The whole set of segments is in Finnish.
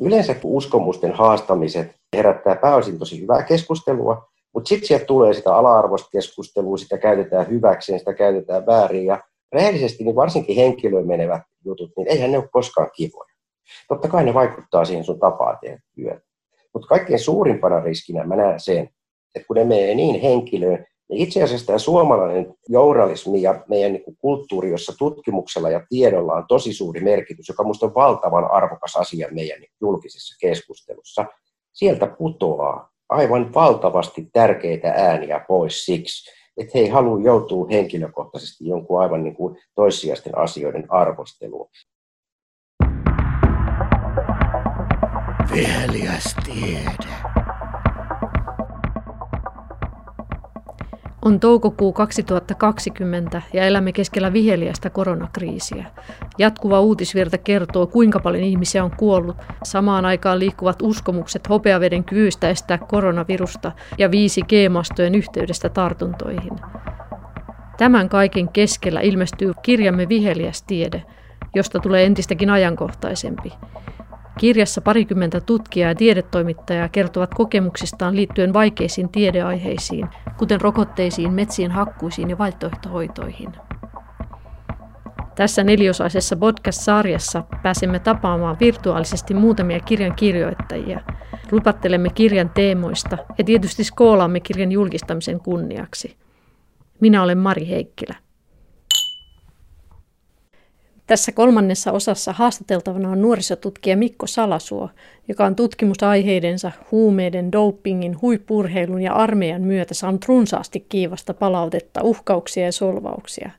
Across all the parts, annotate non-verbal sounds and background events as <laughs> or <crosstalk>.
Yleensä uskomusten haastamiset herättää pääosin tosi hyvää keskustelua, mutta sitten sieltä tulee sitä ala-arvoista keskustelua, sitä käytetään hyväkseen, sitä käytetään väärin. Ja rehellisesti niin varsinkin henkilöön menevät jutut, niin eihän ne ole koskaan kivoja. Totta kai ne vaikuttaa siihen sun tapaan tehdä työtä. Mutta kaikkein suurimpana riskinä mä näen sen, että kun ne menee niin henkilöön, itse asiassa tämä suomalainen journalismi ja meidän niin kulttuuri, jossa tutkimuksella ja tiedolla on tosi suuri merkitys, joka minusta on valtavan arvokas asia meidän julkisessa keskustelussa, sieltä putoaa aivan valtavasti tärkeitä ääniä pois siksi, että he ei halua joutua henkilökohtaisesti jonkun aivan niin kuin toissijaisten asioiden arvosteluun. Viheliäs tiede. On toukokuu 2020 ja elämme keskellä viheliästä koronakriisiä. Jatkuva uutisvirta kertoo, kuinka paljon ihmisiä on kuollut. Samaan aikaan liikkuvat uskomukset hopeaveden kyvystä estää koronavirusta ja 5G-mastojen yhteydestä tartuntoihin. Tämän kaiken keskellä ilmestyy kirjamme Viheliäs tiede, josta tulee entistäkin ajankohtaisempi. Kirjassa parikymmentä tutkijaa ja tiedetoimittajaa kertovat kokemuksistaan liittyen vaikeisiin tiedeaiheisiin, kuten rokotteisiin, metsien hakkuisiin ja vaihtoehtohoitoihin. Tässä neliosaisessa podcast-sarjassa pääsemme tapaamaan virtuaalisesti muutamia kirjan kirjoittajia. Lupattelemme kirjan teemoista ja tietysti skoolaamme kirjan julkistamisen kunniaksi. Minä olen Mari Heikkilä. Tässä kolmannessa osassa haastateltavana on nuorisotutkija Mikko Salasuo, joka on tutkimusaiheidensa huumeiden, dopingin, huippurheilun ja armeijan myötä saanut runsaasti kiivasta palautetta, uhkauksia ja solvauksia.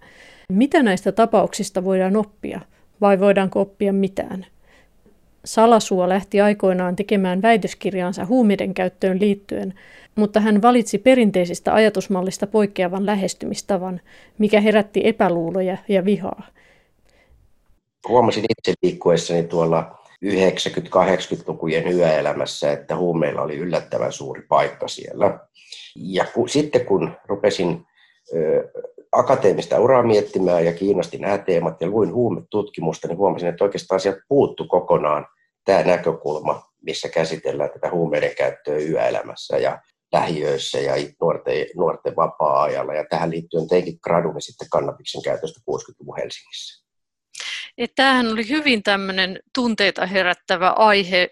Mitä näistä tapauksista voidaan oppia, vai voidaanko oppia mitään? Salasuo lähti aikoinaan tekemään väitöskirjaansa huumeiden käyttöön liittyen, mutta hän valitsi perinteisistä ajatusmallista poikkeavan lähestymistavan, mikä herätti epäluuloja ja vihaa – huomasin itse liikkuessani tuolla 90-80-lukujen yöelämässä, että huumeilla oli yllättävän suuri paikka siellä. Ja ku, sitten kun rupesin ö, akateemista uraa miettimään ja kiinnosti nämä teemat ja luin huumetutkimusta, niin huomasin, että oikeastaan sieltä puuttu kokonaan tämä näkökulma, missä käsitellään tätä huumeiden käyttöä yöelämässä ja lähiöissä ja nuorten, nuorten vapaa-ajalla. Ja tähän liittyen teinkin graduni sitten kannabiksen käytöstä 60-luvun Helsingissä että tämähän oli hyvin tämmöinen tunteita herättävä aihe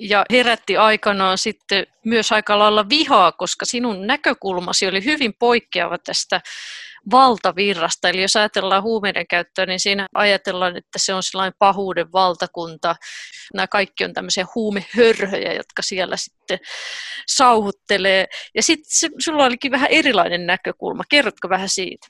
ja herätti aikanaan sitten myös aika lailla vihaa, koska sinun näkökulmasi oli hyvin poikkeava tästä valtavirrasta. Eli jos ajatellaan huumeiden käyttöä, niin siinä ajatellaan, että se on sellainen pahuuden valtakunta. Nämä kaikki on tämmöisiä huumehörhöjä, jotka siellä sitten sauhuttelee. Ja sitten sulla olikin vähän erilainen näkökulma. Kerrotko vähän siitä?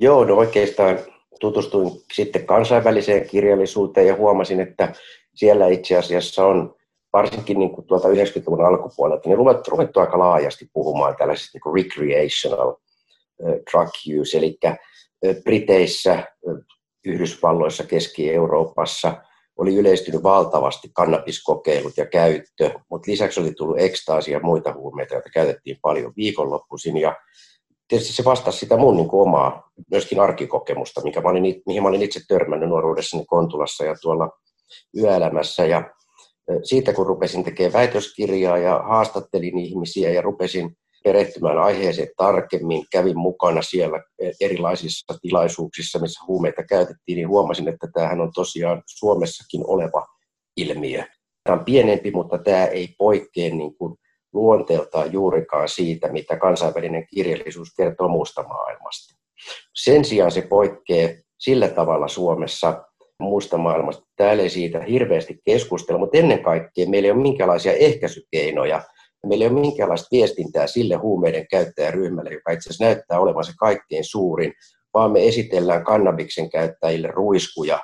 Joo, no oikeastaan tutustuin sitten kansainväliseen kirjallisuuteen ja huomasin, että siellä itse asiassa on varsinkin niin kuin tuolta 90-luvun alkupuolelta, niin ruvettu, ruvettu aika laajasti puhumaan tällaisesta niin kuin recreational drug use, eli Briteissä, Yhdysvalloissa, Keski-Euroopassa oli yleistynyt valtavasti kannabiskokeilut ja käyttö, mutta lisäksi oli tullut ekstaasia ja muita huumeita, joita käytettiin paljon viikonloppuisin, ja tietysti se vastasi sitä mun niin omaa myöskin arkikokemusta, mikä mä olin, mihin mä olin itse törmännyt nuoruudessani Kontulassa ja tuolla yöelämässä. Ja siitä kun rupesin tekemään väitöskirjaa ja haastattelin ihmisiä ja rupesin perehtymään aiheeseen tarkemmin, kävin mukana siellä erilaisissa tilaisuuksissa, missä huumeita käytettiin, niin huomasin, että tämähän on tosiaan Suomessakin oleva ilmiö. Tämä on pienempi, mutta tämä ei poikkea niin kuin luonteeltaan juurikaan siitä, mitä kansainvälinen kirjallisuus kertoo muusta maailmasta. Sen sijaan se poikkeaa sillä tavalla Suomessa muusta maailmasta. Täällä ei siitä hirveästi keskustella, mutta ennen kaikkea meillä ei ole minkälaisia ehkäisykeinoja, meillä ei ole minkäänlaista viestintää sille huumeiden käyttäjäryhmälle, joka itse asiassa näyttää olevan se kaikkein suurin, vaan me esitellään kannabiksen käyttäjille ruiskuja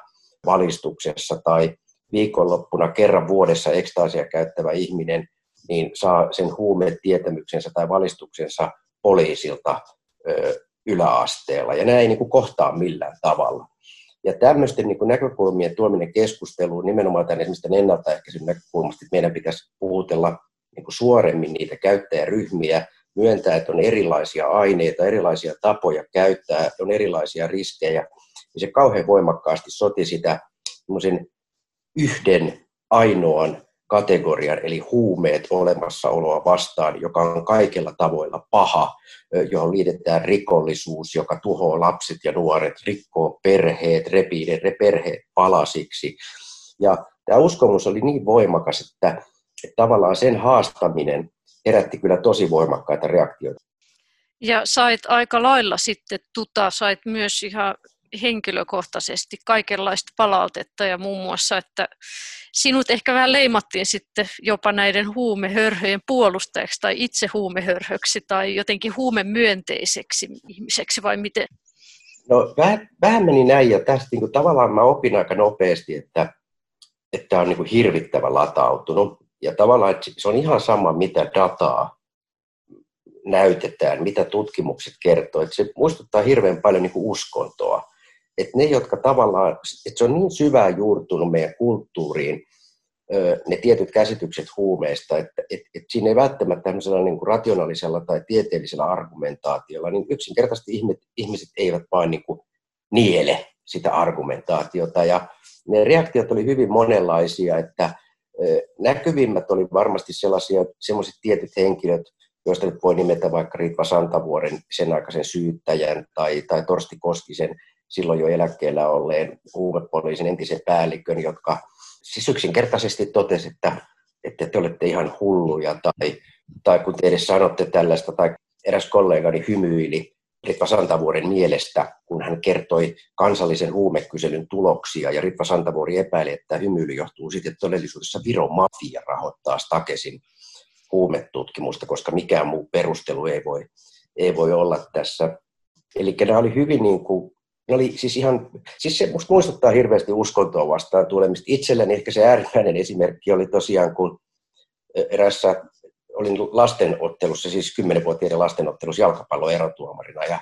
valistuksessa tai viikonloppuna kerran vuodessa ekstaasia käyttävä ihminen niin saa sen huumetietämyksensä tai valistuksensa poliisilta ö, yläasteella. Ja nämä ei niin kuin kohtaa millään tavalla. Ja tämmöisten niin kuin näkökulmien tuominen keskusteluun nimenomaan tämän esimerkiksi tämän ennaltaehkäisyn näkökulmasta, että meidän pitäisi puhutella niin kuin suoremmin niitä käyttäjäryhmiä, myöntää, että on erilaisia aineita, erilaisia tapoja käyttää, on erilaisia riskejä, niin se kauhean voimakkaasti soti sitä yhden ainoan kategorian, eli huumeet olemassaoloa vastaan, joka on kaikilla tavoilla paha, johon liitetään rikollisuus, joka tuhoaa lapset ja nuoret, rikkoo perheet, repii ne perheet palasiksi. Ja tämä uskomus oli niin voimakas, että, että tavallaan sen haastaminen herätti kyllä tosi voimakkaita reaktioita. Ja sait aika lailla sitten tuta, sait myös ihan henkilökohtaisesti kaikenlaista palautetta ja muun muassa, että sinut ehkä vähän leimattiin sitten jopa näiden huumehörhöjen puolustajaksi tai itse huumehörhöksi tai jotenkin huumemyönteiseksi ihmiseksi vai miten? No vähän, vähän meni näin ja tästä niin kuin, tavallaan mä opin aika nopeasti, että, että on niin kuin hirvittävän latautunut ja tavallaan se on ihan sama mitä dataa näytetään, mitä tutkimukset kertoo. Että se muistuttaa hirveän paljon niin kuin uskontoa että ne, jotka tavallaan, että se on niin syvään juurtunut meidän kulttuuriin, ne tietyt käsitykset huumeista, että et, et siinä ei välttämättä tämmöisellä niin kuin rationaalisella tai tieteellisellä argumentaatiolla, niin yksinkertaisesti ihmiset, ihmiset eivät vain niin kuin niele sitä argumentaatiota. Ja ne reaktiot oli hyvin monenlaisia, että näkyvimmät oli varmasti sellaisia, sellaiset tietyt henkilöt, joista nyt voi nimetä vaikka Ritva Santavuoren sen aikaisen syyttäjän tai, tai Torsti Koskisen silloin jo eläkkeellä olleen huumepoliisin entisen päällikön, jotka siis yksinkertaisesti totesi, että, että te olette ihan hulluja tai, tai kun te edes sanotte tällaista, tai eräs kollegani hymyili Ritva Santavuoren mielestä, kun hän kertoi kansallisen huumekyselyn tuloksia, ja Ritva Santavuori epäili, että hymyily johtuu siitä, että todellisuudessa Viron mafia rahoittaa Stakesin huumetutkimusta, koska mikään muu perustelu ei voi, ei voi olla tässä. Eli nämä oli hyvin niin kuin ne oli siis ihan, siis se musta muistuttaa hirveästi uskontoa vastaan tulemista. Itselleni ehkä se äärimmäinen esimerkki oli tosiaan, kun erässä olin lastenottelussa, siis kymmenenvuotiaiden lastenottelussa jalkapallon erotuomarina ja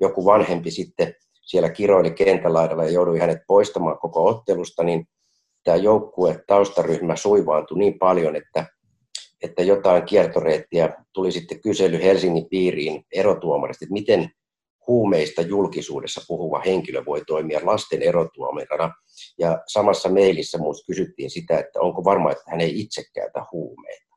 joku vanhempi sitten siellä kiroili kentälaidalla ja joudui hänet poistamaan koko ottelusta, niin tämä joukkue, taustaryhmä suivaantui niin paljon, että, että jotain kiertoreittiä tuli sitten kysely Helsingin piiriin erotuomarista, että miten huumeista julkisuudessa puhuva henkilö voi toimia lasten erotuomarina. Ja samassa mailissa minusta kysyttiin sitä, että onko varma, että hän ei itse käytä huumeita.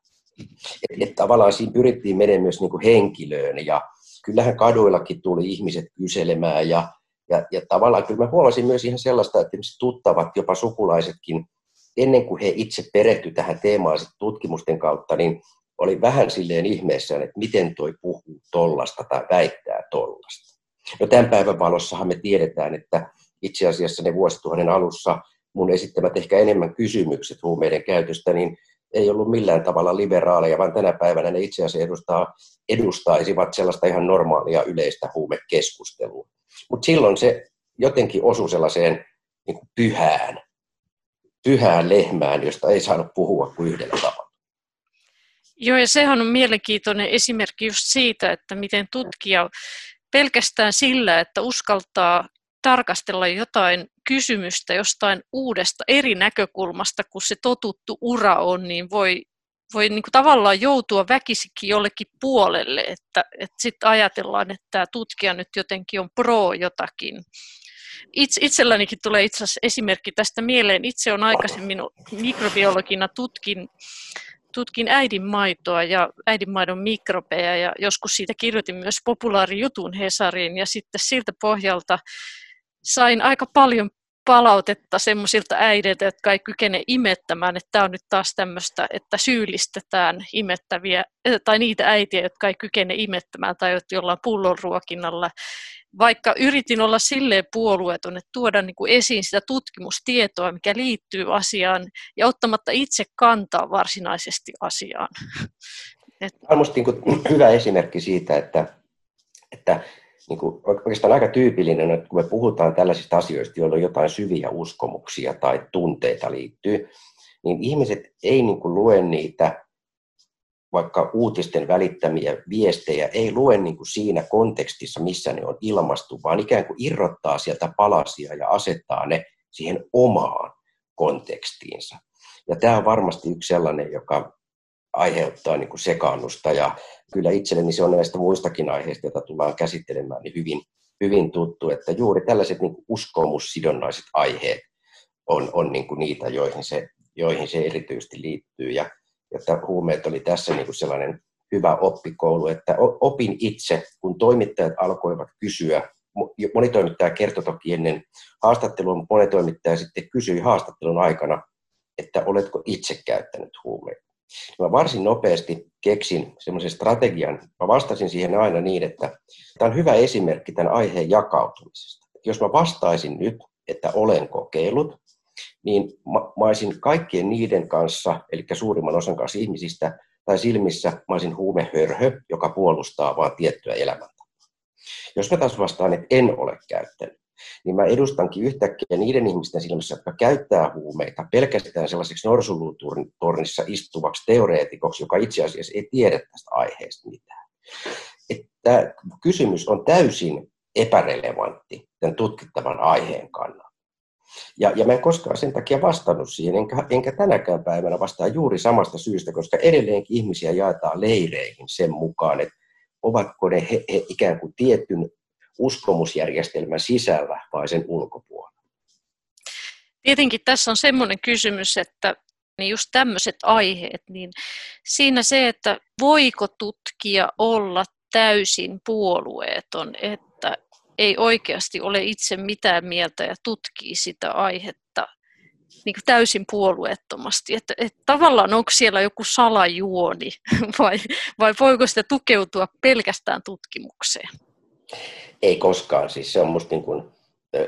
Et, et tavallaan siinä pyrittiin menemään myös niin henkilöön ja kyllähän kaduillakin tuli ihmiset kyselemään ja, ja, ja tavallaan kyllä mä huomasin myös ihan sellaista, että tuttavat, jopa sukulaisetkin, ennen kuin he itse perehty tähän teemaan tutkimusten kautta, niin oli vähän silleen ihmeessään, että miten toi puhuu tollasta tai väittää tollasta. No tämän päivän valossahan me tiedetään, että itse asiassa ne vuosituhannen alussa mun esittämät ehkä enemmän kysymykset huumeiden käytöstä, niin ei ollut millään tavalla liberaaleja, vaan tänä päivänä ne itse asiassa edustaa, edustaisivat sellaista ihan normaalia yleistä huumekeskustelua. Mutta silloin se jotenkin osui sellaiseen niin kuin pyhään, pyhään lehmään, josta ei saanut puhua kuin yhdellä tavalla. Joo, ja sehän on mielenkiintoinen esimerkki just siitä, että miten tutkija pelkästään sillä, että uskaltaa tarkastella jotain kysymystä jostain uudesta eri näkökulmasta, kun se totuttu ura on, niin voi, voi niin kuin tavallaan joutua väkisikin jollekin puolelle, että, että sitten ajatellaan, että tämä tutkija nyt jotenkin on pro jotakin. Itse, itsellänikin tulee itse asiassa esimerkki tästä mieleen. Itse on aikaisemmin mikrobiologina tutkin tutkin äidinmaitoa ja äidinmaidon mikrobeja ja joskus siitä kirjoitin myös populaarijutun Hesariin ja sitten siltä pohjalta sain aika paljon palautetta semmoisilta äideiltä, jotka ei kykene imettämään, että tämä on nyt taas tämmöistä, että syyllistetään imettäviä, tai niitä äitiä, jotka ei kykene imettämään tai jollain pullonruokinnalla vaikka yritin olla silleen puolueeton, että tuoda niin kuin esiin sitä tutkimustietoa, mikä liittyy asiaan, ja ottamatta itse kantaa varsinaisesti asiaan. <laughs> Minusta niin hyvä esimerkki siitä, että, että niin kuin oikeastaan aika tyypillinen, että kun me puhutaan tällaisista asioista, joilla on jotain syviä uskomuksia tai tunteita liittyy, niin ihmiset ei niin kuin lue niitä vaikka uutisten välittämiä viestejä ei lue niin kuin siinä kontekstissa, missä ne on ilmastu, vaan ikään kuin irrottaa sieltä palasia ja asettaa ne siihen omaan kontekstiinsa. Ja tämä on varmasti yksi sellainen, joka aiheuttaa niin kuin sekaannusta ja kyllä itselleni se on näistä muistakin aiheista, joita tullaan käsittelemään, niin hyvin, hyvin tuttu, että juuri tällaiset niin uskomussidonnaiset aiheet on, on niin kuin niitä, joihin se joihin se erityisesti liittyy. Ja, että huumeet oli tässä niin kuin sellainen hyvä oppikoulu, että opin itse, kun toimittajat alkoivat kysyä, moni toimittaja kertoi toki ennen haastattelua, mutta moni toimittaja sitten kysyi haastattelun aikana, että oletko itse käyttänyt huumeita. Mä varsin nopeasti keksin semmoisen strategian. Mä vastasin siihen aina niin, että tämä on hyvä esimerkki tämän aiheen jakautumisesta. Jos mä vastaisin nyt, että olen kokeillut, niin mä, mä olisin kaikkien niiden kanssa, eli suurimman osan kanssa ihmisistä, tai silmissä mä olisin huumehörhö, joka puolustaa vain tiettyä elämäntapaa. Jos mä taas vastaan, että en ole käyttänyt, niin mä edustankin yhtäkkiä niiden ihmisten silmissä, jotka käyttää huumeita pelkästään sellaiseksi norsulutornissa istuvaksi teoreetikoksi, joka itse asiassa ei tiedä tästä aiheesta mitään. Että kysymys on täysin epärelevantti tämän tutkittavan aiheen kannalta. Ja, ja mä en koskaan sen takia vastannut siihen, enkä, enkä tänäkään päivänä vastaa juuri samasta syystä, koska edelleenkin ihmisiä jaetaan leireihin sen mukaan, että ovatko ne he, he ikään kuin tietyn uskomusjärjestelmän sisällä vai sen ulkopuolella. Tietenkin tässä on semmoinen kysymys, että niin just tämmöiset aiheet, niin siinä se, että voiko tutkija olla täysin puolueeton, että ei oikeasti ole itse mitään mieltä ja tutkii sitä aihetta niin kuin täysin puolueettomasti. Että, että tavallaan onko siellä joku salajuoni <laughs> vai, vai voiko sitä tukeutua pelkästään tutkimukseen? Ei koskaan. Siis se on musta niin kuin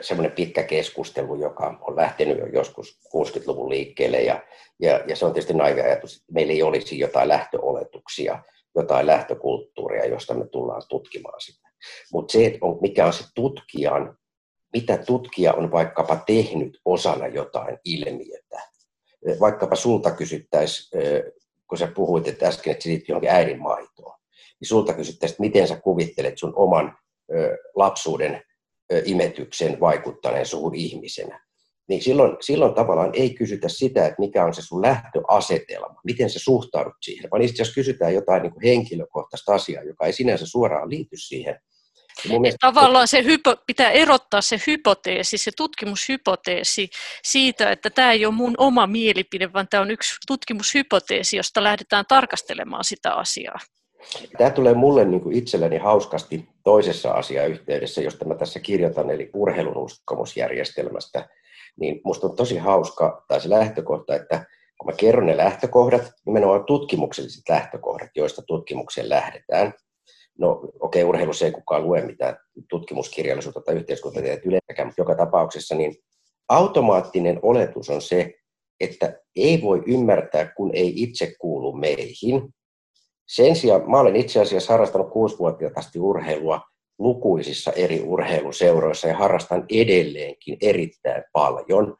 semmoinen pitkä keskustelu, joka on lähtenyt jo joskus 60-luvun liikkeelle ja, ja, ja se on tietysti naivi ajatus, että meillä ei olisi jotain lähtöoletuksia, jotain lähtökulttuuria, josta me tullaan tutkimaan sitä. Mutta se, että on, mikä on se tutkijan, mitä tutkija on vaikkapa tehnyt osana jotain ilmiötä. Vaikkapa sulta kysyttäisiin, kun sä puhuit että äsken, että se liittyy johonkin äidin maitoon, niin sulta kysyttäisiin, että miten sä kuvittelet sun oman lapsuuden imetyksen vaikuttaneen suhun ihmisenä. Niin silloin, silloin tavallaan ei kysytä sitä, että mikä on se sun lähtöasetelma, miten sä suhtaudut siihen, vaan itse asiassa kysytään jotain niin kuin henkilökohtaista asiaa, joka ei sinänsä suoraan liity siihen. mielestä... Tavallaan se hypo, pitää erottaa se hypoteesi, se tutkimushypoteesi siitä, että tämä ei ole mun oma mielipide, vaan tämä on yksi tutkimushypoteesi, josta lähdetään tarkastelemaan sitä asiaa. Tämä tulee mulle niin kuin itselleni hauskasti toisessa asiayhteydessä, josta mä tässä kirjoitan, eli urheilun uskomusjärjestelmästä. Niin musta on tosi hauska, tai se lähtökohta, että kun mä kerron ne lähtökohdat, nimenomaan tutkimukselliset lähtökohdat, joista tutkimukseen lähdetään. No okei, okay, urheilussa ei kukaan lue mitään tutkimuskirjallisuutta tai yhteiskuntatieteet yleensäkään, mutta joka tapauksessa niin automaattinen oletus on se, että ei voi ymmärtää, kun ei itse kuulu meihin, sen sijaan mä olen itse asiassa harrastanut kuusivuotiaasta asti urheilua lukuisissa eri urheiluseuroissa ja harrastan edelleenkin erittäin paljon.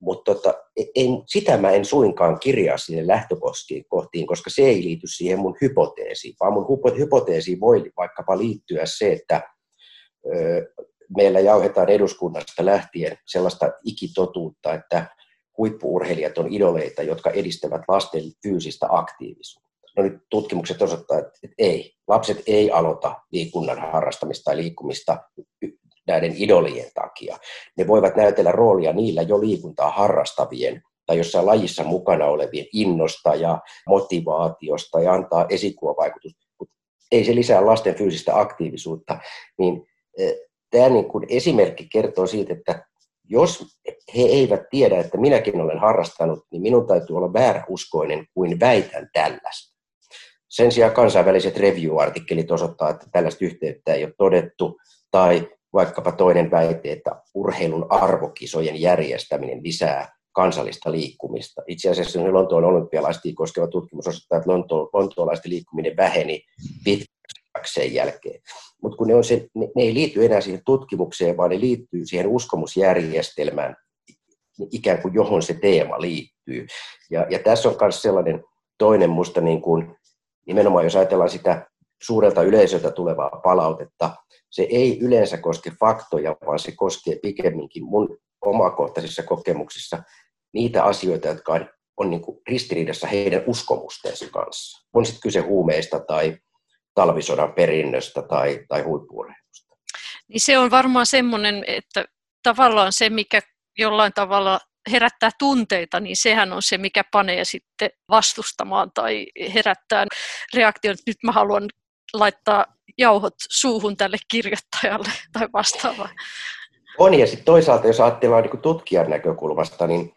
Mutta tota, en, sitä mä en suinkaan kirjaa sinne lähtökohtiin, koska se ei liity siihen mun hypoteesiin, vaan mun hypoteesiin voi vaikkapa liittyä se, että ö, meillä jauhetaan eduskunnasta lähtien sellaista ikitotuutta, että huippuurheilijat on idoleita, jotka edistävät lasten fyysistä aktiivisuutta no nyt tutkimukset osoittaa, että, että ei. Lapset ei aloita liikunnan harrastamista tai liikkumista näiden idolien takia. Ne voivat näytellä roolia niillä jo liikuntaa harrastavien tai jossain lajissa mukana olevien innosta ja motivaatiosta ja antaa esikuvavaikutus, mutta ei se lisää lasten fyysistä aktiivisuutta. Niin, e, tämä niin kuin esimerkki kertoo siitä, että jos he eivät tiedä, että minäkin olen harrastanut, niin minun täytyy olla vääräuskoinen kuin väitän tällaista. Sen sijaan kansainväliset review-artikkelit osoittaa, että tällaista yhteyttä ei ole todettu, tai vaikkapa toinen väite, että urheilun arvokisojen järjestäminen lisää kansallista liikkumista. Itse asiassa Lontoon olympialaisia koskeva tutkimus osoittaa, että lonto, lontoolaisten liikkuminen väheni pitkäksi jälkeen. Mutta kun ne, on se, ne, ne ei liity enää siihen tutkimukseen, vaan ne liittyy siihen uskomusjärjestelmään, ikään kuin johon se teema liittyy. Ja, ja tässä on myös sellainen toinen musta niin kuin nimenomaan jos ajatellaan sitä suurelta yleisöltä tulevaa palautetta, se ei yleensä koske faktoja, vaan se koskee pikemminkin mun omakohtaisissa kokemuksissa niitä asioita, jotka on, on niin kuin ristiriidassa heidän uskomustensa kanssa. On sitten kyse huumeista tai talvisodan perinnöstä tai, tai huippuurheilusta. Niin se on varmaan semmoinen, että tavallaan se, mikä jollain tavalla herättää tunteita, niin sehän on se, mikä panee sitten vastustamaan tai herättää reaktion, että nyt mä haluan laittaa jauhot suuhun tälle kirjoittajalle <laughs> tai vastaavaa. On, ja sitten toisaalta, jos ajatellaan niin tutkijan näkökulmasta, niin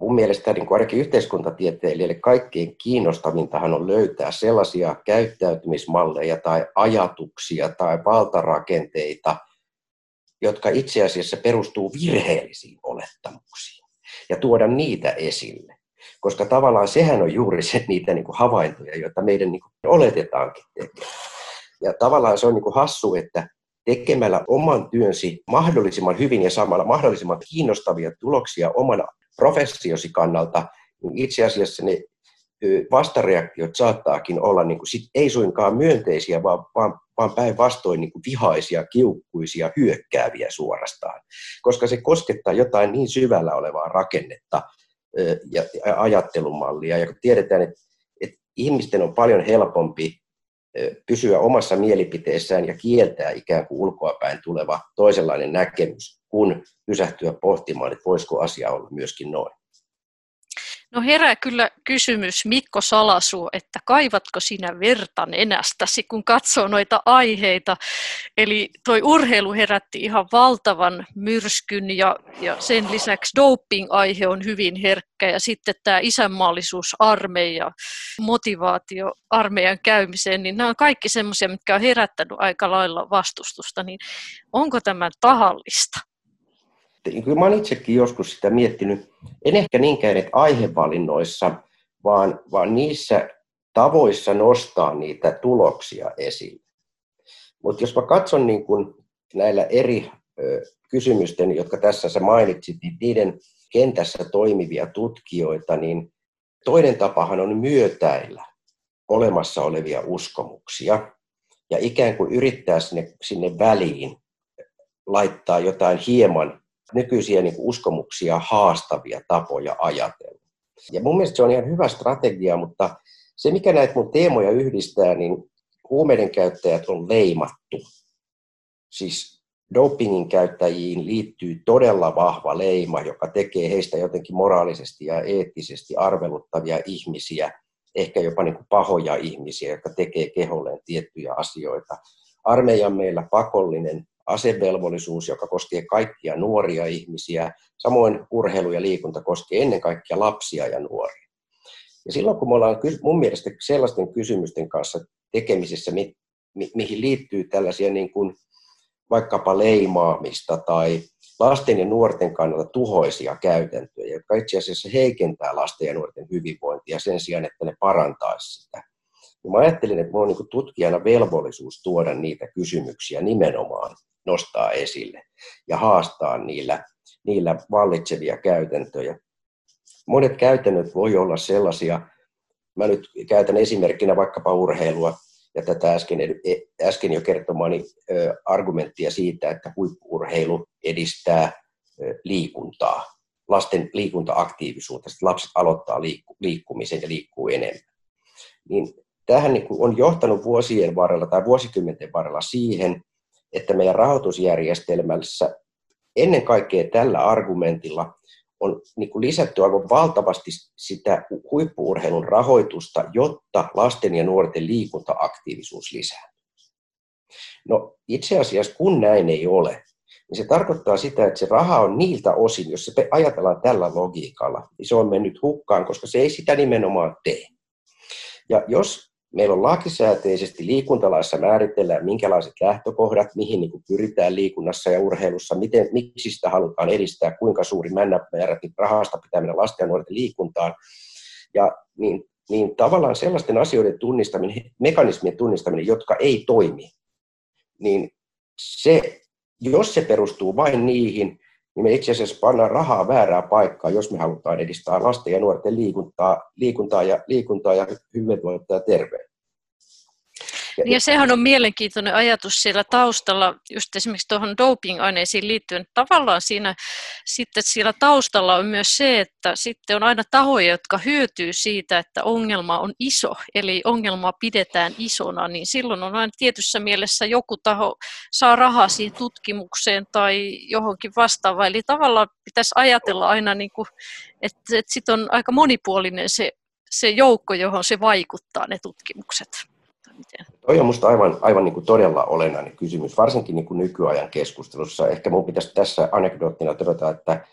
mun mielestä niin kuin ainakin yhteiskuntatieteilijöille kaikkein kiinnostavintahan on löytää sellaisia käyttäytymismalleja tai ajatuksia tai valtarakenteita, jotka itse asiassa perustuu virheellisiin olettamuksiin ja tuoda niitä esille. Koska tavallaan sehän on juuri se niitä niin kuin havaintoja, joita meidän niin kuin oletetaankin tekemään. Ja tavallaan se on niin kuin hassu, että tekemällä oman työnsi mahdollisimman hyvin ja saamalla mahdollisimman kiinnostavia tuloksia oman professiosi kannalta, niin itse asiassa ne vastareaktiot saattaakin olla niin kuin sit, ei suinkaan myönteisiä, vaan, vaan, vaan päinvastoin niin vihaisia, kiukkuisia, hyökkääviä suorastaan. Koska se koskettaa jotain niin syvällä olevaa rakennetta ja, ja ajattelumallia. Ja kun tiedetään, että, että ihmisten on paljon helpompi pysyä omassa mielipiteessään ja kieltää ikään kuin ulkoapäin tuleva toisenlainen näkemys, kun pysähtyä pohtimaan, että voisiko asia olla myöskin noin. No herää kyllä kysymys Mikko Salasu, että kaivatko sinä verta nenästäsi, kun katsoo noita aiheita. Eli toi urheilu herätti ihan valtavan myrskyn ja, ja sen lisäksi doping-aihe on hyvin herkkä ja sitten tämä isänmaallisuus, armeija, motivaatio armeijan käymiseen, niin nämä on kaikki semmoisia, mitkä on herättänyt aika lailla vastustusta, niin onko tämä tahallista? Kyllä mä olen itsekin joskus sitä miettinyt, en ehkä niinkään että aihevalinnoissa, vaan, vaan niissä tavoissa nostaa niitä tuloksia esille. Mutta jos mä katson niin kun näillä eri ö, kysymysten, jotka tässä sä mainitsit, niin niiden kentässä toimivia tutkijoita, niin toinen tapahan on myötäillä olemassa olevia uskomuksia ja ikään kuin yrittää sinne, sinne väliin laittaa jotain hieman nykyisiä niin kuin uskomuksia haastavia tapoja ajatella. Ja mun mielestä se on ihan hyvä strategia, mutta se mikä näitä mun teemoja yhdistää, niin huumeiden käyttäjät on leimattu. Siis dopingin käyttäjiin liittyy todella vahva leima, joka tekee heistä jotenkin moraalisesti ja eettisesti arveluttavia ihmisiä, ehkä jopa niin kuin pahoja ihmisiä, jotka tekee keholleen tiettyjä asioita. Armeija on meillä pakollinen asevelvollisuus, joka koskee kaikkia nuoria ihmisiä. Samoin urheilu ja liikunta koskee ennen kaikkea lapsia ja nuoria. Ja silloin kun me ollaan mun mielestä sellaisten kysymysten kanssa tekemisissä, mi- mi- mihin liittyy tällaisia niin kuin vaikkapa leimaamista tai lasten ja nuorten kannalta tuhoisia käytäntöjä, jotka itse asiassa heikentää lasten ja nuorten hyvinvointia sen sijaan, että ne parantaisi sitä. Ja mä ajattelin, että minulla on niin tutkijana velvollisuus tuoda niitä kysymyksiä nimenomaan nostaa esille ja haastaa niillä, niillä vallitsevia käytäntöjä. Monet käytännöt voi olla sellaisia, mä nyt käytän esimerkkinä vaikkapa urheilua ja tätä äsken, äsken jo kertomani argumenttia siitä, että huippuurheilu edistää liikuntaa, lasten liikuntaaktiivisuutta, että lapset aloittaa liikku, liikkumisen ja liikkuu enemmän. Niin tämähän niin on johtanut vuosien varrella tai vuosikymmenten varrella siihen, että meidän rahoitusjärjestelmässä ennen kaikkea tällä argumentilla on niin kuin lisätty aivan valtavasti sitä huippuurheilun rahoitusta, jotta lasten ja nuorten liikuntaaktiivisuus lisää. No itse asiassa kun näin ei ole, niin se tarkoittaa sitä, että se raha on niiltä osin, jos se ajatellaan tällä logiikalla, niin se on mennyt hukkaan, koska se ei sitä nimenomaan tee. Ja jos meillä on lakisääteisesti liikuntalaissa määritellään, minkälaiset lähtökohdat, mihin niin pyritään liikunnassa ja urheilussa, miten, miksi sitä halutaan edistää, kuinka suuri määrä rahasta pitää mennä lasten ja nuorten liikuntaan. Ja niin, niin tavallaan sellaisten asioiden tunnistaminen, mekanismien tunnistaminen, jotka ei toimi, niin se, jos se perustuu vain niihin, niin me itse asiassa pannaan rahaa väärää paikkaa, jos me halutaan edistää lasten ja nuorten liikuntaa, liikuntaa, ja, liikuntaa ja hyvinvointia ja terveyttä. Ja, sehän on mielenkiintoinen ajatus siellä taustalla, just esimerkiksi tuohon doping-aineisiin liittyen. Tavallaan siinä sitten siellä taustalla on myös se, että sitten on aina tahoja, jotka hyötyy siitä, että ongelma on iso, eli ongelmaa pidetään isona, niin silloin on aina tietyssä mielessä joku taho saa rahaa siihen tutkimukseen tai johonkin vastaavaan. Eli tavallaan pitäisi ajatella aina, niin kuin, että, että sitten on aika monipuolinen se, se joukko, johon se vaikuttaa, ne tutkimukset. Toi on minusta aivan, aivan niin kuin todella olennainen kysymys, varsinkin niin kuin nykyajan keskustelussa. Ehkä minun pitäisi tässä anekdoottina todeta, että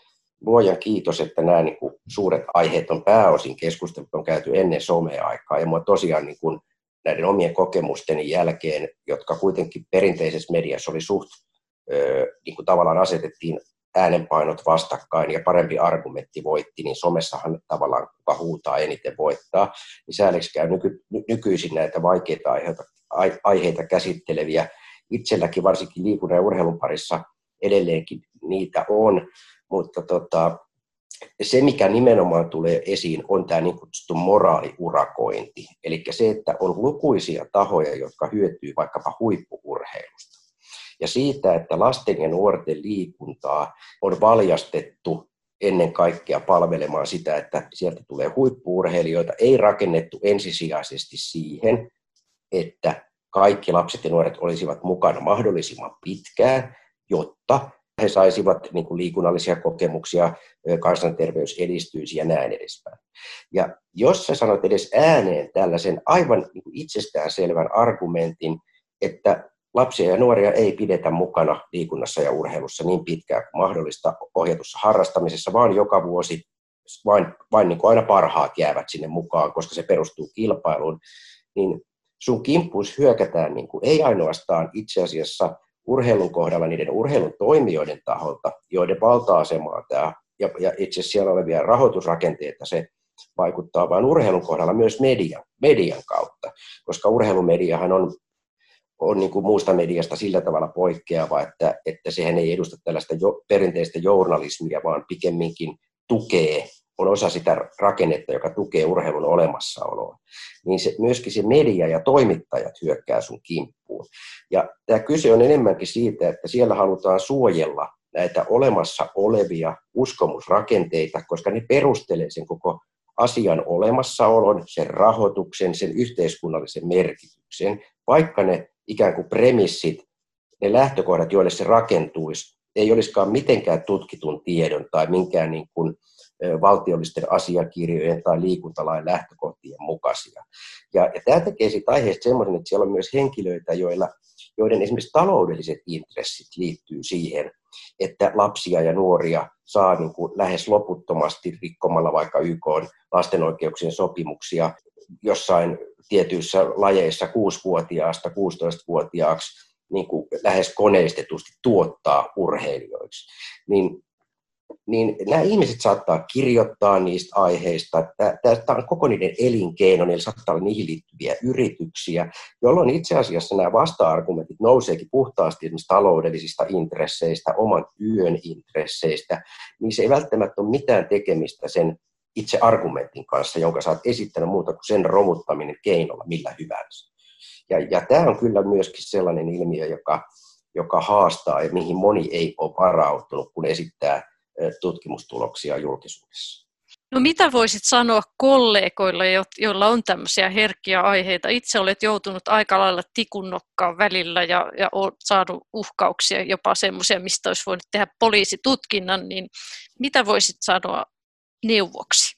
luojan kiitos, että nämä niin kuin suuret aiheet on pääosin keskustelut on käyty ennen someaikaa. Ja minua tosiaan niin kuin näiden omien kokemusteni jälkeen, jotka kuitenkin perinteisessä mediassa oli suht, niin kuin tavallaan asetettiin äänenpainot vastakkain ja parempi argumentti voitti, niin somessahan tavallaan kuka huutaa eniten voittaa. Niin sääliksi käy nyky, nykyisin näitä vaikeita aiheita, aiheita käsitteleviä. Itselläkin varsinkin liikunnan ja urheilun parissa edelleenkin niitä on, mutta tota, se, mikä nimenomaan tulee esiin, on tämä niin kutsuttu moraaliurakointi. Eli se, että on lukuisia tahoja, jotka hyötyy vaikkapa huippuurheilusta ja siitä, että lasten ja nuorten liikuntaa on valjastettu ennen kaikkea palvelemaan sitä, että sieltä tulee huippuurheilijoita, ei rakennettu ensisijaisesti siihen, että kaikki lapset ja nuoret olisivat mukana mahdollisimman pitkään, jotta he saisivat niin kuin liikunnallisia kokemuksia, kansanterveys edistyisi ja näin edespäin. Ja jos sä sanot edes ääneen tällaisen aivan niin kuin itsestäänselvän argumentin, että lapsia ja nuoria ei pidetä mukana liikunnassa ja urheilussa niin pitkään kuin mahdollista ohjatussa harrastamisessa, vaan joka vuosi vain, vain niin kuin aina parhaat jäävät sinne mukaan, koska se perustuu kilpailuun, niin sun kimppuus hyökätään niin kuin, ei ainoastaan itse asiassa urheilun kohdalla niiden urheilun toimijoiden taholta, joiden valta-asemaa tämä ja, ja itse siellä olevia rahoitusrakenteita se vaikuttaa, vaan urheilun kohdalla myös median, median kautta, koska urheilumediahan on on niin kuin muusta mediasta sillä tavalla poikkeava, että, että sehän ei edusta tällaista jo, perinteistä journalismia, vaan pikemminkin tukee, on osa sitä rakennetta, joka tukee urheilun olemassaoloa. Niin se, myöskin se media ja toimittajat hyökkää sun kimppuun. Ja tämä kyse on enemmänkin siitä, että siellä halutaan suojella näitä olemassa olevia uskomusrakenteita, koska ne perustelee sen koko asian olemassaolon, sen rahoituksen, sen yhteiskunnallisen merkityksen, vaikka ne ikään kuin premissit, ne lähtökohdat, joille se rakentuisi, ei olisikaan mitenkään tutkitun tiedon tai minkään niin kuin valtiollisten asiakirjojen tai liikuntalain lähtökohtien mukaisia. Ja, ja tämä tekee siitä aiheesta sellaisen, että siellä on myös henkilöitä, joilla, joiden esimerkiksi taloudelliset intressit liittyy siihen, että lapsia ja nuoria saa niin kuin lähes loputtomasti rikkomalla vaikka YK lasten oikeuksien sopimuksia jossain tietyissä lajeissa 6-vuotiaasta 16-vuotiaaksi niin kuin lähes koneistetusti tuottaa urheilijoiksi. Niin, niin nämä ihmiset saattaa kirjoittaa niistä aiheista. Tämä on koko niiden elinkeino, niillä saattaa olla niihin liittyviä yrityksiä, jolloin itse asiassa nämä vasta-argumentit nouseekin puhtaasti esimerkiksi taloudellisista intresseistä, oman työn intresseistä, niin se ei välttämättä ole mitään tekemistä sen itse argumentin kanssa, jonka sä oot esittänyt muuta kuin sen romuttaminen keinolla millä hyvänsä. Ja, ja tämä on kyllä myöskin sellainen ilmiö, joka, joka haastaa ja mihin moni ei ole varautunut, kun esittää tutkimustuloksia julkisuudessa. No mitä voisit sanoa kollegoille, joilla on tämmöisiä herkkiä aiheita? Itse olet joutunut aika lailla tikunnokkaan välillä ja, ja olet saanut uhkauksia, jopa semmoisia, mistä olisi voinut tehdä poliisitutkinnan, niin mitä voisit sanoa neuvoksi?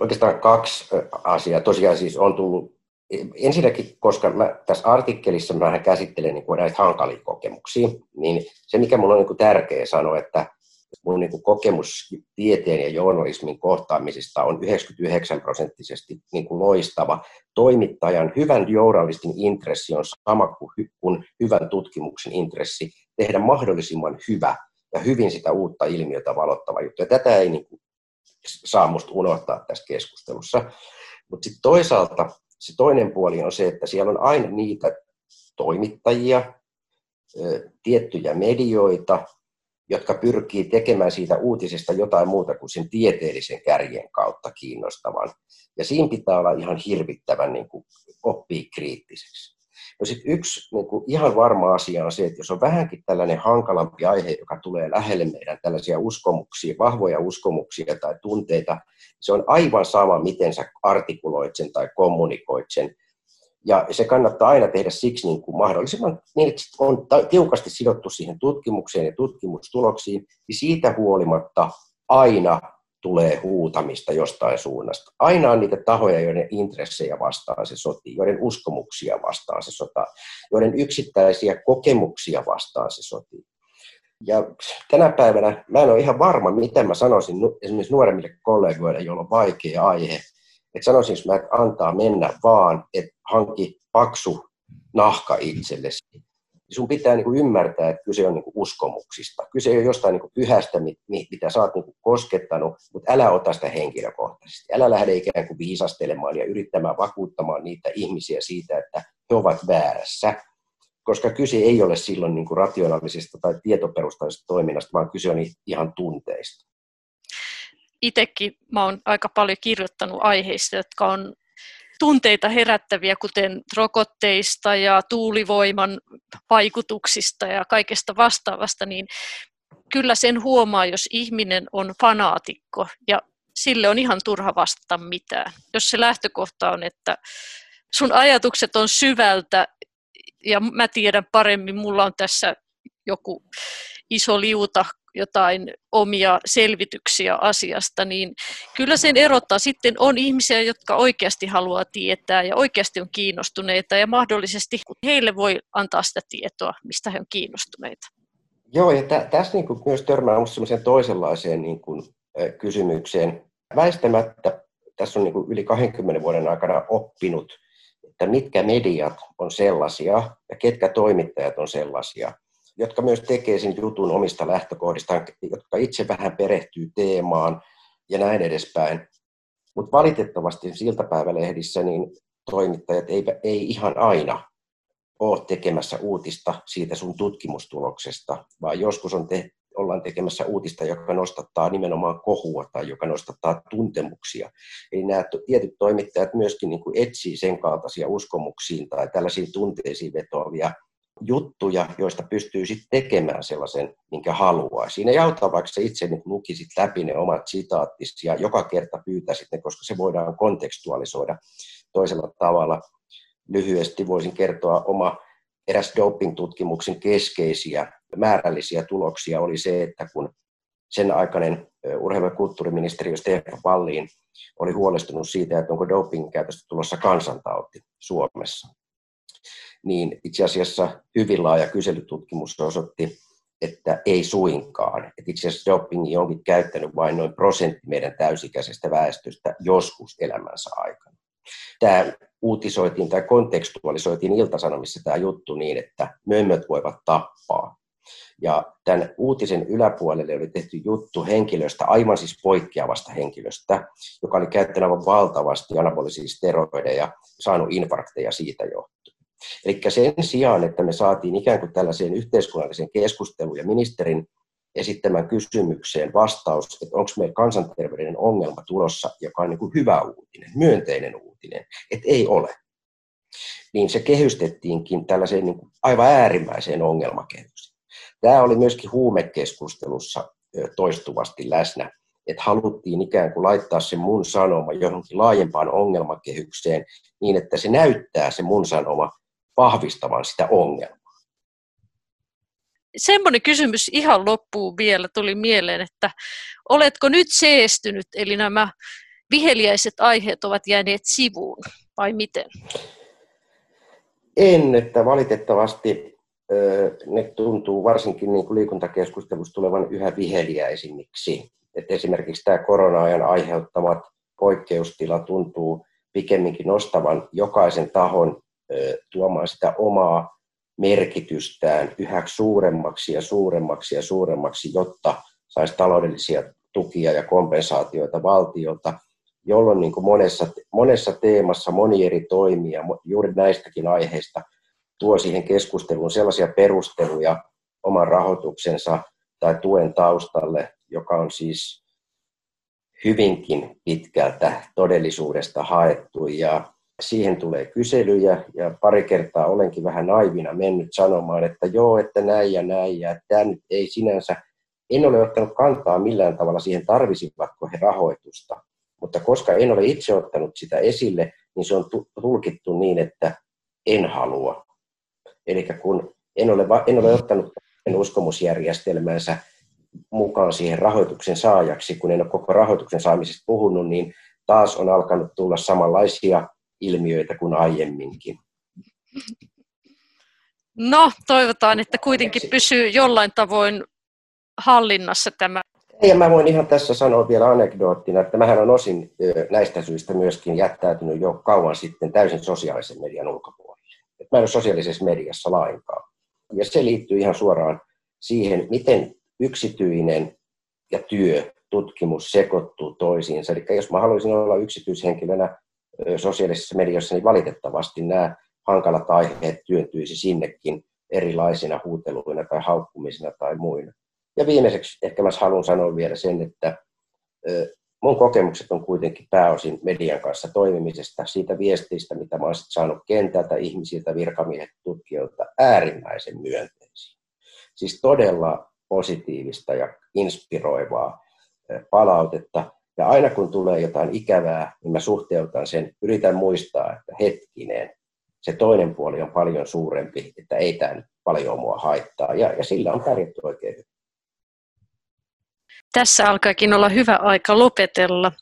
Oikeastaan kaksi asiaa. Tosiaan siis on tullut, ensinnäkin, koska mä, tässä artikkelissa mä käsittelen niin näitä hankalia kokemuksia, niin se mikä mun on niin tärkeä sanoa, että mun niin kokemus tieteen ja journalismin kohtaamisesta on 99 prosenttisesti niin kuin loistava. Toimittajan hyvän journalistin intressi on sama kuin, kuin hyvän tutkimuksen intressi tehdä mahdollisimman hyvä ja hyvin sitä uutta ilmiötä valottava juttu. Ja tätä ei niin kuin saa musta unohtaa tässä keskustelussa. Mutta sitten toisaalta se toinen puoli on se, että siellä on aina niitä toimittajia, tiettyjä medioita, jotka pyrkii tekemään siitä uutisesta jotain muuta kuin sen tieteellisen kärjen kautta kiinnostavan. Ja siinä pitää olla ihan hirvittävän niin kuin, oppii kriittiseksi. No sit yksi niin kuin ihan varma asia on se, että jos on vähänkin tällainen hankalampi aihe, joka tulee lähelle meidän tällaisia uskomuksia, vahvoja uskomuksia tai tunteita, se on aivan sama, miten sä artikuloit sen tai kommunikoit sen. Ja se kannattaa aina tehdä siksi niin kuin mahdollisimman, niin että on tiukasti sidottu siihen tutkimukseen ja tutkimustuloksiin, niin siitä huolimatta aina tulee huutamista jostain suunnasta. Aina on niitä tahoja, joiden intressejä vastaan se sotii, joiden uskomuksia vastaan se sota, joiden yksittäisiä kokemuksia vastaan se sotii. Ja tänä päivänä mä en ole ihan varma, miten mä sanoisin esimerkiksi nuoremmille kollegoille, joilla on vaikea aihe, että sanoisin että antaa mennä vaan, että hanki paksu nahka itsellesi niin sun pitää niin kuin ymmärtää, että kyse on niin kuin uskomuksista. Kyse on jostain niin kuin pyhästä, mitä sä oot niin kuin koskettanut, mutta älä ota sitä henkilökohtaisesti. Älä lähde ikään kuin viisastelemaan ja yrittämään vakuuttamaan niitä ihmisiä siitä, että he ovat väärässä. Koska kyse ei ole silloin niin kuin rationaalisesta tai tietoperustaisesta toiminnasta, vaan kyse on ihan tunteista. Itsekin mä oon aika paljon kirjoittanut aiheista, jotka on tunteita herättäviä, kuten rokotteista ja tuulivoiman vaikutuksista ja kaikesta vastaavasta, niin kyllä sen huomaa, jos ihminen on fanaatikko ja sille on ihan turha vastata mitään. Jos se lähtökohta on, että sun ajatukset on syvältä ja mä tiedän paremmin, mulla on tässä joku iso liuta jotain omia selvityksiä asiasta, niin kyllä sen erottaa. Sitten on ihmisiä, jotka oikeasti haluaa tietää ja oikeasti on kiinnostuneita ja mahdollisesti heille voi antaa sitä tietoa, mistä he on kiinnostuneita. Joo, ja tä, tässä niin kuin myös törmää sellaiseen toisenlaiseen niin kuin, kysymykseen. Väistämättä tässä on niin kuin yli 20 vuoden aikana oppinut, että mitkä mediat on sellaisia ja ketkä toimittajat on sellaisia, jotka myös tekee sen jutun omista lähtökohdistaan, jotka itse vähän perehtyy teemaan ja näin edespäin. Mutta valitettavasti siltapäivälehdissä niin toimittajat ei, ei ihan aina ole tekemässä uutista siitä sun tutkimustuloksesta, vaan joskus on te, ollaan tekemässä uutista, joka nostattaa nimenomaan kohua tai joka nostattaa tuntemuksia. Eli nämä tietyt toimittajat myöskin niin etsii sen kaltaisia uskomuksiin tai tällaisiin tunteisiin vetoavia juttuja, joista pystyy sitten tekemään sellaisen, minkä haluaa. Siinä ei auta, vaikka sä itse niin lukisit läpi ne omat sitaattis ja joka kerta pyytäisit ne, koska se voidaan kontekstualisoida toisella tavalla. Lyhyesti voisin kertoa oma eräs doping-tutkimuksen keskeisiä määrällisiä tuloksia oli se, että kun sen aikainen urheilu- ja kulttuuriministeriö Stefan Wallin oli huolestunut siitä, että onko dopingin käytöstä tulossa kansantauti Suomessa niin itse asiassa hyvin laaja kyselytutkimus osoitti, että ei suinkaan. Että itse asiassa dopingi onkin käyttänyt vain noin prosentti meidän täysikäisestä väestöstä joskus elämänsä aikana. Tämä uutisoitiin tai kontekstualisoitiin iltasanomissa tämä juttu niin, että mömmöt voivat tappaa. Ja tämän uutisen yläpuolelle oli tehty juttu henkilöstä, aivan siis poikkeavasta henkilöstä, joka oli käyttänyt aivan valtavasti anabolisia steroideja, saanut infarkteja siitä jo. Eli sen sijaan, että me saatiin ikään kuin tällaiseen yhteiskunnalliseen keskusteluun ja ministerin esittämään kysymykseen vastaus, että onko meillä kansanterveyden ongelma tulossa, joka on niin kuin hyvä uutinen, myönteinen uutinen, että ei ole. Niin se kehystettiinkin tällaiseen niin kuin aivan äärimmäiseen ongelmakehykseen. Tämä oli myöskin huumekeskustelussa toistuvasti läsnä, että haluttiin ikään kuin laittaa se mun sanoma johonkin laajempaan ongelmakehykseen niin, että se näyttää se mun sanoma vahvistamaan sitä ongelmaa. Semmoinen kysymys ihan loppuun vielä tuli mieleen, että oletko nyt seestynyt, eli nämä viheliäiset aiheet ovat jääneet sivuun, vai miten? En, että valitettavasti ne tuntuu varsinkin niin kuin liikuntakeskustelussa tulevan yhä viheliäisimmiksi. Että esimerkiksi tämä korona-ajan aiheuttamat poikkeustila tuntuu pikemminkin nostavan jokaisen tahon tuomaan sitä omaa merkitystään yhä suuremmaksi ja suuremmaksi ja suuremmaksi, jotta saisi taloudellisia tukia ja kompensaatioita valtiolta, jolloin niin kuin monessa, monessa teemassa moni eri toimija juuri näistäkin aiheista tuo siihen keskusteluun sellaisia perusteluja oman rahoituksensa tai tuen taustalle, joka on siis hyvinkin pitkältä todellisuudesta haettu. Ja siihen tulee kyselyjä ja pari kertaa olenkin vähän naivina mennyt sanomaan, että joo, että näin ja näin ja tämä nyt ei sinänsä, en ole ottanut kantaa millään tavalla siihen tarvisivatko he rahoitusta, mutta koska en ole itse ottanut sitä esille, niin se on tulkittu niin, että en halua. Eli kun en ole, en ole ottanut uskomusjärjestelmänsä mukaan siihen rahoituksen saajaksi, kun en ole koko rahoituksen saamisesta puhunut, niin taas on alkanut tulla samanlaisia ilmiöitä kuin aiemminkin. No, toivotaan, että kuitenkin pysyy jollain tavoin hallinnassa tämä. Ja mä voin ihan tässä sanoa vielä anekdoottina, että mähän on osin näistä syistä myöskin jättäytynyt jo kauan sitten täysin sosiaalisen median ulkopuolelle. mä en ole sosiaalisessa mediassa lainkaan. Ja se liittyy ihan suoraan siihen, miten yksityinen ja työ, tutkimus sekoittuu toisiinsa. Eli jos mä haluaisin olla yksityishenkilönä sosiaalisessa mediassa, niin valitettavasti nämä hankalat aiheet työntyisi sinnekin erilaisina huuteluina tai haukkumisina tai muina. Ja viimeiseksi ehkä mä haluan sanoa vielä sen, että mun kokemukset on kuitenkin pääosin median kanssa toimimisesta, siitä viestistä, mitä mä olen saanut kentältä, ihmisiltä, virkamiehet, tutkijoilta, äärimmäisen myönteisiä. Siis todella positiivista ja inspiroivaa palautetta. Ja aina kun tulee jotain ikävää, niin mä suhteutan sen, yritän muistaa, että hetkinen, se toinen puoli on paljon suurempi, että ei tämä nyt paljon mua haittaa. Ja, ja sillä on pärjätty oikein hyvin. Tässä alkaakin olla hyvä aika lopetella.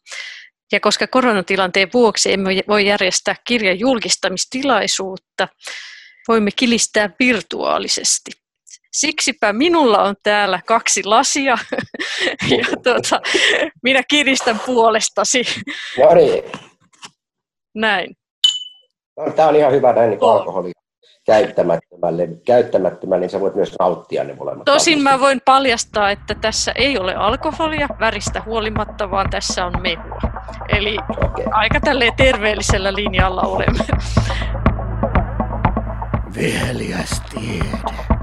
Ja koska koronatilanteen vuoksi emme voi järjestää kirjan julkistamistilaisuutta, voimme kilistää virtuaalisesti. Siksipä minulla on täällä kaksi lasia <laughs> ja tuota, minä kiristän puolestasi. No niin. Näin. No, tämä on ihan hyvä näin niin alkoholi käyttämättömälle. Käyttämättömälle, niin sä voit myös nauttia ne molemmat. Tosin mä voin paljastaa, että tässä ei ole alkoholia väristä huolimatta, vaan tässä on mehua. Eli okay. aika tälleen terveellisellä linjalla olemme. Viheliästiede.